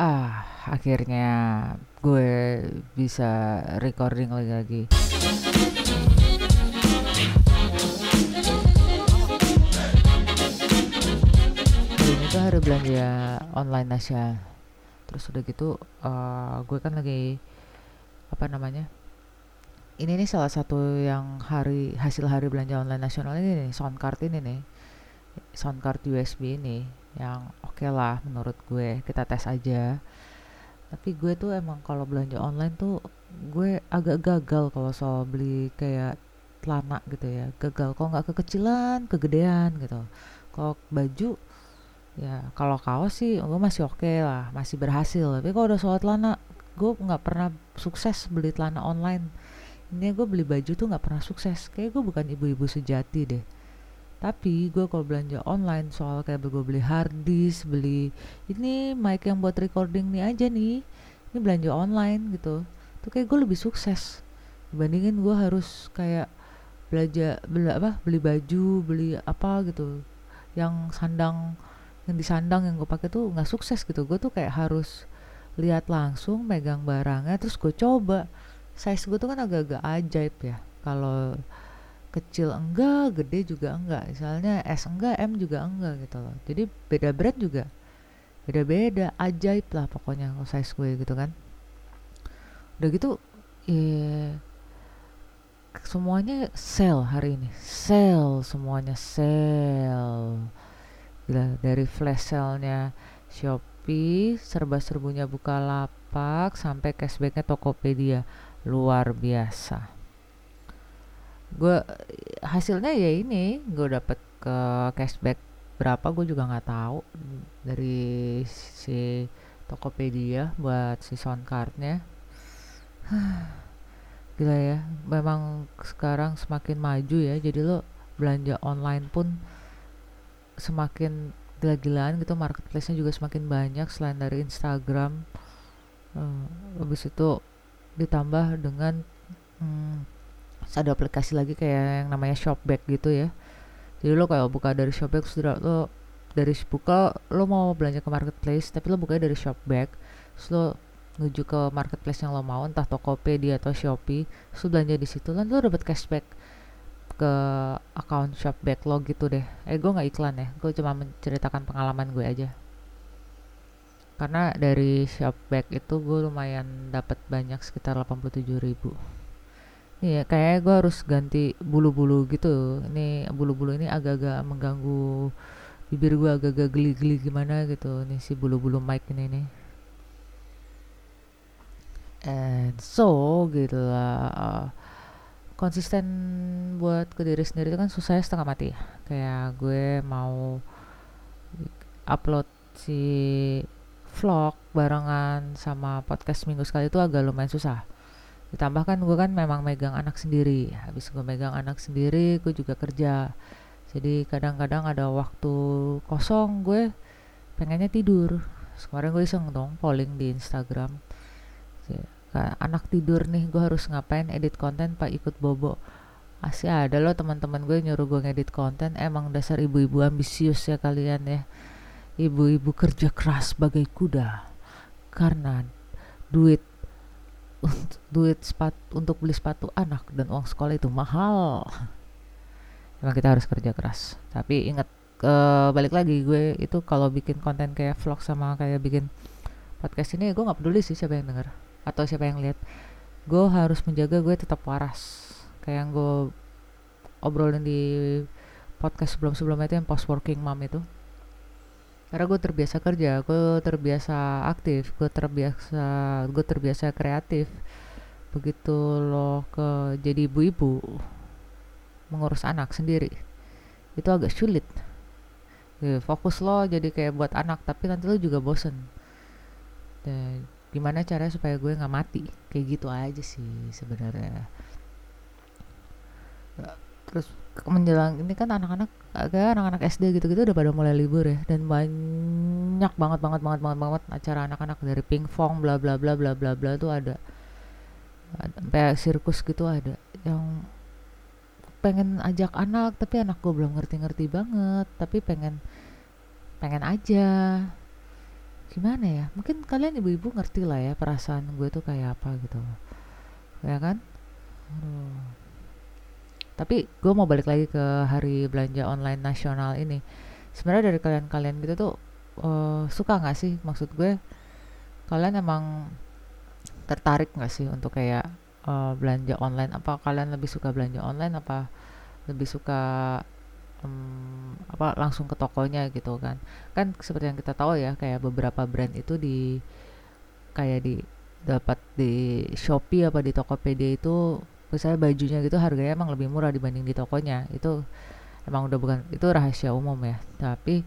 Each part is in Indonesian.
Ah, akhirnya gue bisa recording lagi lagi. Hari ini tuh hari belanja online Nasya. Terus udah gitu eh, gue kan lagi apa namanya? Ini nih salah satu yang hari hasil hari belanja online nasional ini nih, sound card ini nih. Sound card USB ini yang oke lah menurut gue. Kita tes aja. Tapi gue tuh emang kalau belanja online tuh gue agak gagal kalau soal beli kayak celana gitu ya. Gagal kalau nggak kekecilan, kegedean gitu. Kalau baju ya kalau kaos sih gue masih oke lah, masih berhasil. Tapi kalau udah soal celana, gue nggak pernah sukses beli celana online. Ini gue beli baju tuh nggak pernah sukses. Kayak gue bukan ibu-ibu sejati deh. Tapi gue kalau belanja online soal kayak gue beli hard disk, beli ini mic yang buat recording nih aja nih. Ini belanja online gitu. Tuh kayak gue lebih sukses dibandingin gue harus kayak belanja beli apa beli baju beli apa gitu yang sandang yang disandang yang gue pakai tuh nggak sukses gitu gue tuh kayak harus lihat langsung megang barangnya terus gue coba size gue tuh kan agak-agak ajaib ya kalau kecil enggak gede juga enggak. Misalnya S enggak M juga enggak gitu loh. Jadi beda brand juga. Beda-beda ajaib lah pokoknya size gue gitu kan. Udah gitu ya semuanya sale hari ini. Sale semuanya sale Gila, dari flash sale-nya Shopee serba-serbunya Bukalapak sampai cashbacknya Tokopedia. Luar biasa gue hasilnya ya ini gue dapet ke cashback berapa gue juga nggak tahu. Dari si Tokopedia buat si sound cardnya. Gila ya memang sekarang semakin maju ya. Jadi lo belanja online pun semakin gila-gilaan gitu marketplace-nya juga semakin banyak selain dari Instagram. Hmm, habis itu ditambah dengan hmm, ada aplikasi lagi kayak yang namanya Shopback gitu ya. Jadi lo kalau buka dari Shopback sudah lo dari buka lo mau belanja ke marketplace tapi lo bukanya dari Shopback terus lo menuju ke marketplace yang lo mau entah Tokopedia atau Shopee terus lo belanja di situ kan lo dapat cashback ke account Shopback lo gitu deh. Eh gue nggak iklan ya gue cuma menceritakan pengalaman gue aja. Karena dari Shopback itu gue lumayan dapat banyak sekitar 87 ribu Iya, kayak gue harus ganti bulu-bulu gitu. Ini bulu-bulu ini agak-agak mengganggu bibir gue agak-agak geli-geli gimana gitu. Ini si bulu-bulu mic ini nih. And so gitu lah. Uh, konsisten buat ke diri sendiri itu kan susahnya setengah mati. Kayak gue mau upload si vlog barengan sama podcast minggu sekali itu agak lumayan susah ditambah kan gue kan memang megang anak sendiri. Habis gue megang anak sendiri gue juga kerja. Jadi kadang-kadang ada waktu kosong gue pengennya tidur. Kemarin gue iseng dong polling di Instagram. Anak tidur nih gue harus ngapain edit konten pak? Ikut bobo. Asih ada loh teman-teman gue nyuruh gue ngedit konten. Emang dasar ibu-ibu ambisius ya kalian ya. Ibu-ibu kerja keras bagai kuda. Karena duit duit sepatu untuk beli sepatu anak dan uang sekolah itu mahal. Emang kita harus kerja keras. Tapi ingat ke balik lagi gue itu kalau bikin konten kayak vlog sama kayak bikin podcast ini gue nggak peduli sih siapa yang denger atau siapa yang lihat. Gue harus menjaga gue tetap waras. Kayak yang gue obrolin di podcast sebelum sebelumnya itu yang post working mom itu karena gue terbiasa kerja gue terbiasa aktif gue terbiasa gue terbiasa kreatif. Begitu lo ke jadi ibu-ibu mengurus anak sendiri itu agak sulit. Ya, fokus lo jadi kayak buat anak tapi nanti lo juga bosen. Dan gimana caranya supaya gue nggak mati? Kayak gitu aja sih sebenarnya. Terus menjelang ini kan anak-anak agak anak-anak SD gitu-gitu udah pada mulai libur ya. Dan banyak banget banget banget banget banget acara anak-anak dari pingpong bla bla bla bla bla bla tuh ada. Sampai sirkus gitu ada. Yang pengen ajak anak tapi anak gue belum ngerti-ngerti banget. Tapi pengen pengen aja. Gimana ya? Mungkin kalian ibu-ibu ngerti lah ya perasaan gue tuh kayak apa gitu. Ya kan? Aduh. Tapi gue mau balik lagi ke hari belanja online nasional ini. Sebenarnya dari kalian-kalian gitu tuh uh, suka nggak sih? Maksud gue kalian emang tertarik nggak sih untuk kayak uh, belanja online? Apa kalian lebih suka belanja online? Apa lebih suka um, apa langsung ke tokonya gitu kan? Kan seperti yang kita tahu ya kayak beberapa brand itu di kayak di dapat di Shopee apa di Tokopedia itu misalnya bajunya gitu harganya emang lebih murah dibanding di tokonya. Itu emang udah bukan itu rahasia umum ya. Tapi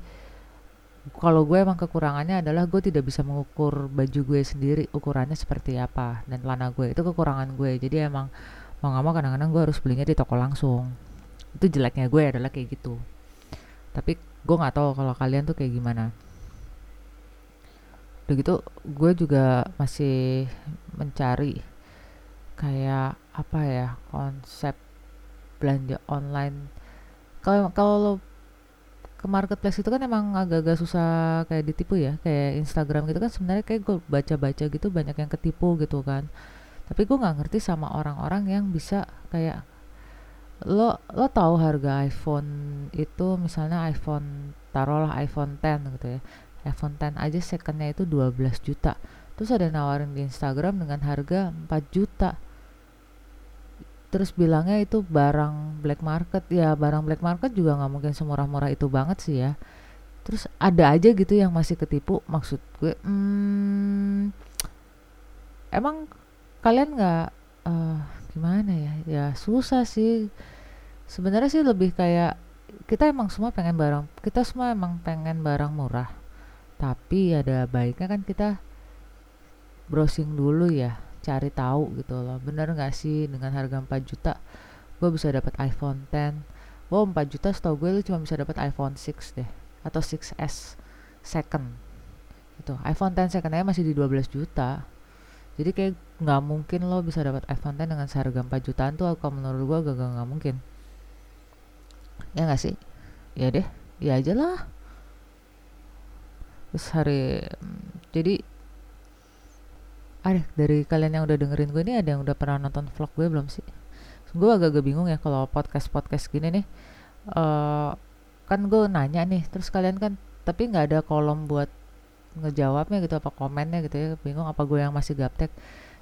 kalau gue emang kekurangannya adalah gue tidak bisa mengukur baju gue sendiri ukurannya seperti apa dan celana gue. Itu kekurangan gue. Jadi emang mau gak mau kadang-kadang gue harus belinya di toko langsung. Itu jeleknya gue adalah kayak gitu. Tapi gue nggak tahu kalau kalian tuh kayak gimana. Udah gitu gue juga masih mencari kayak apa ya konsep belanja online. Kalau kalau ke marketplace itu kan emang agak-agak susah kayak ditipu ya. Kayak Instagram gitu kan sebenarnya kayak gue baca-baca gitu banyak yang ketipu gitu kan. Tapi gue nggak ngerti sama orang-orang yang bisa kayak lo lo tahu harga iPhone itu misalnya iPhone taruhlah iPhone 10 gitu ya. iPhone 10 aja secondnya itu 12 juta. Terus ada nawarin di Instagram dengan harga 4 juta terus bilangnya itu barang black market. Ya barang black market juga nggak mungkin semurah-murah itu banget sih ya. Terus ada aja gitu yang masih ketipu. Maksud gue hmm, emang kalian nggak uh, gimana ya? Ya susah sih. Sebenarnya sih lebih kayak kita emang semua pengen barang kita semua emang pengen barang murah. Tapi ada baiknya kan kita browsing dulu ya cari tahu gitu loh. Bener nggak sih? Dengan harga 4 juta gue bisa dapat iPhone 10 wow 4 juta setahu gue lu cuma bisa dapat iPhone 6 deh atau 6s second. Gitu. iPhone 10 second aja masih di 12 juta. Jadi kayak nggak mungkin lo bisa dapat iPhone 10 dengan seharga 4 jutaan tuh kalau menurut gue gak, gak, gak mungkin. Ya nggak sih? Ya deh ya aja lah. Terus hari jadi ada dari kalian yang udah dengerin gue ini ada yang udah pernah nonton vlog gue belum sih? Gue agak-agak bingung ya kalau podcast podcast gini nih. Uh, kan gue nanya nih terus kalian kan tapi nggak ada kolom buat ngejawabnya gitu apa komennya gitu ya. Bingung apa gue yang masih gaptek.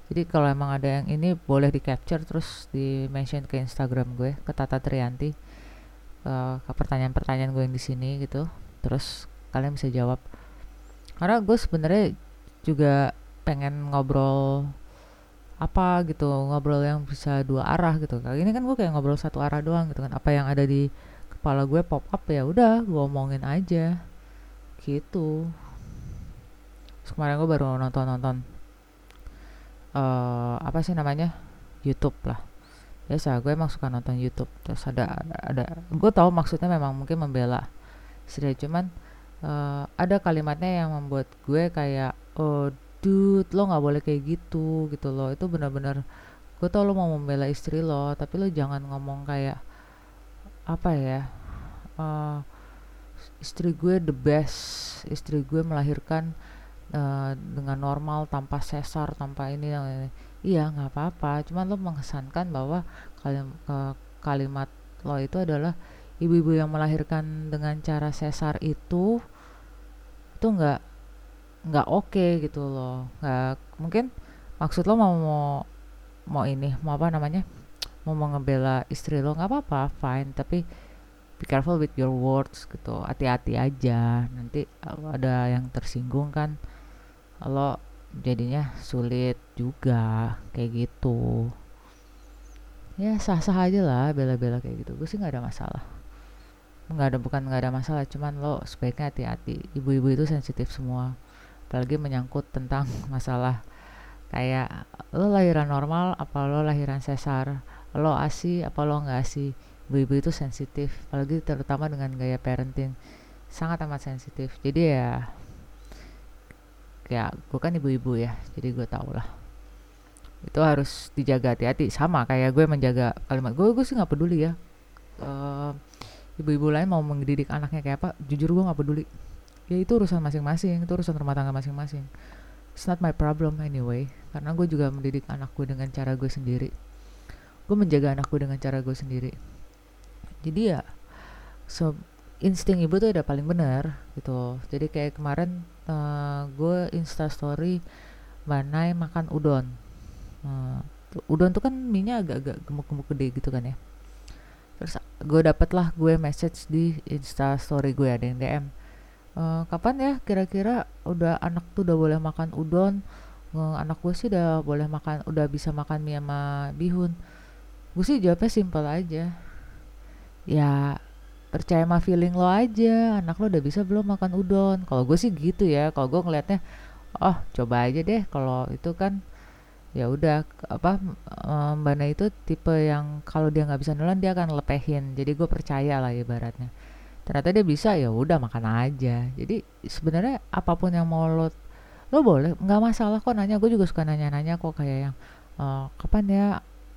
Jadi kalau emang ada yang ini boleh di capture terus di mention ke Instagram gue ke Tata Trianti. Uh, ke pertanyaan-pertanyaan gue yang di sini gitu. Terus kalian bisa jawab. Karena gue sebenarnya juga pengen ngobrol apa gitu ngobrol yang bisa dua arah gitu. Kali ini kan gue kayak ngobrol satu arah doang gitu kan. Apa yang ada di kepala gue pop up ya udah gue omongin aja. Gitu. Terus kemarin gue baru nonton nonton uh, apa sih namanya? YouTube lah. Biasa gue emang suka nonton YouTube. Terus ada ada, gue tahu maksudnya memang mungkin membela sudah cuman uh, ada kalimatnya yang membuat gue kayak oh dude lo nggak boleh kayak gitu gitu loh. Itu benar-benar gue tau lo mau membela istri lo tapi lo jangan ngomong kayak apa ya uh, istri gue the best istri gue melahirkan uh, dengan normal tanpa sesar tanpa ini yang ini. Iya nggak apa-apa. Cuman lo mengesankan bahwa kalim, uh, kalimat lo itu adalah ibu-ibu yang melahirkan dengan cara sesar itu itu nggak nggak oke okay gitu loh. Nggak mungkin maksud lo mau mau mau ini mau apa namanya mau mengebela istri lo nggak apa-apa fine. Tapi be careful with your words gitu. Hati-hati aja. Nanti ada yang tersinggung kan lo jadinya sulit juga kayak gitu. Ya sah-sah aja lah bela-bela kayak gitu. Gue sih nggak ada masalah. Nggak ada bukan nggak ada masalah cuman lo sebaiknya hati-hati. Ibu-ibu itu sensitif semua apalagi menyangkut tentang masalah kayak lo lahiran normal apa lo lahiran sesar? Lo asi apa lo nggak asi ibu-ibu itu sensitif apalagi terutama dengan gaya parenting sangat amat sensitif. Jadi ya kayak gue kan ibu-ibu ya jadi gue tau lah. Itu harus dijaga hati-hati. Sama kayak gue menjaga kalimat gue gue sih nggak peduli ya uh, ibu-ibu lain mau mendidik anaknya kayak apa jujur gue nggak peduli ya itu urusan masing-masing itu urusan rumah tangga masing-masing. It's not my problem anyway karena gue juga mendidik anakku dengan cara gue sendiri. Gue menjaga anakku dengan cara gue sendiri. Jadi ya so insting ibu tuh udah paling benar gitu. Jadi kayak kemarin uh, gue insta story Banai makan udon. Uh, udon tuh kan minyak agak-agak gemuk-gemuk gede gitu kan ya. Terus gue dapet lah gue message di insta story gue ada yang DM uh, kapan ya? Kira-kira udah anak tuh udah boleh makan udon? Uh, anak gue sih udah boleh makan udah bisa makan mie sama bihun. Gue sih jawabnya simpel aja. Ya percaya sama feeling lo aja. Anak lo udah bisa belum makan udon? Kalau gue sih gitu ya. Kalau gue ngelihatnya oh coba aja deh. Kalau itu kan ya udah apa mbak Naya itu tipe yang kalau dia nggak bisa nulan dia akan lepehin. Jadi gue percaya lah ibaratnya ternyata dia bisa ya udah makan aja. Jadi sebenarnya apa pun yang mau lo lo boleh nggak masalah kok nanya. Gue juga suka nanya-nanya kok kayak yang uh, kapan ya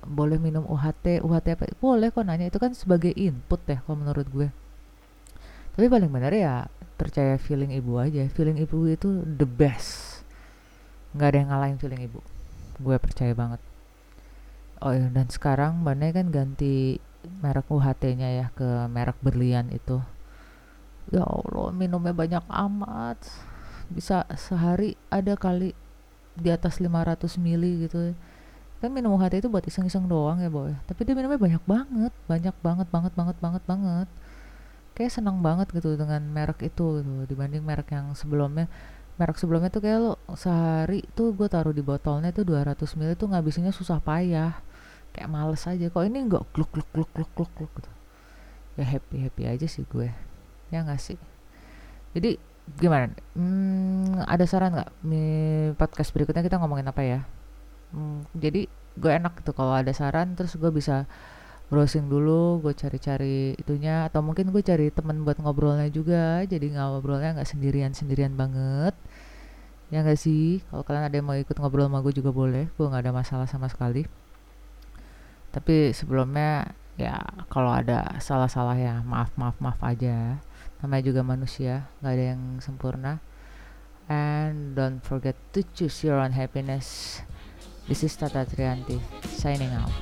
boleh minum UHT UHT apa? Boleh kok nanya. Itu kan sebagai input ya kalau menurut gue. Tapi paling benar ya percaya feeling ibu aja. Feeling ibu itu the best. Nggak ada yang ngalahin feeling ibu. Gue percaya banget. Oh iya dan sekarang Mbak kan ganti merek UHT-nya ya ke merek berlian itu ya Allah minumnya banyak amat bisa sehari ada kali di atas 500 mili gitu kan minum UHT itu buat iseng-iseng doang ya boy tapi dia minumnya banyak banget banyak banget banget banget banget banget kayak senang banget gitu dengan merek itu gitu dibanding merek yang sebelumnya merek sebelumnya tuh kayak lo sehari tuh gue taruh di botolnya tuh 200 ml tuh ngabisinnya susah payah kayak males aja kok ini enggak gluk gluk gluk gluk gluk gitu ya happy happy aja sih gue ya nggak sih? Jadi gimana? Hmm, ada saran nggak? Podcast berikutnya kita ngomongin apa ya? Hmm, jadi gue enak gitu kalau ada saran terus gue bisa browsing dulu gue cari-cari itunya atau mungkin gue cari temen buat ngobrolnya juga jadi nggak ngobrolnya nggak sendirian sendirian banget. Ya nggak sih? Kalau kalian ada yang mau ikut ngobrol sama gue juga boleh gue nggak ada masalah sama sekali. Tapi sebelumnya ya kalau ada salah-salah ya maaf maaf maaf aja. Namanya juga manusia nggak ada yang sempurna. And don't forget to choose your own happiness. This is Tata Trianti signing out.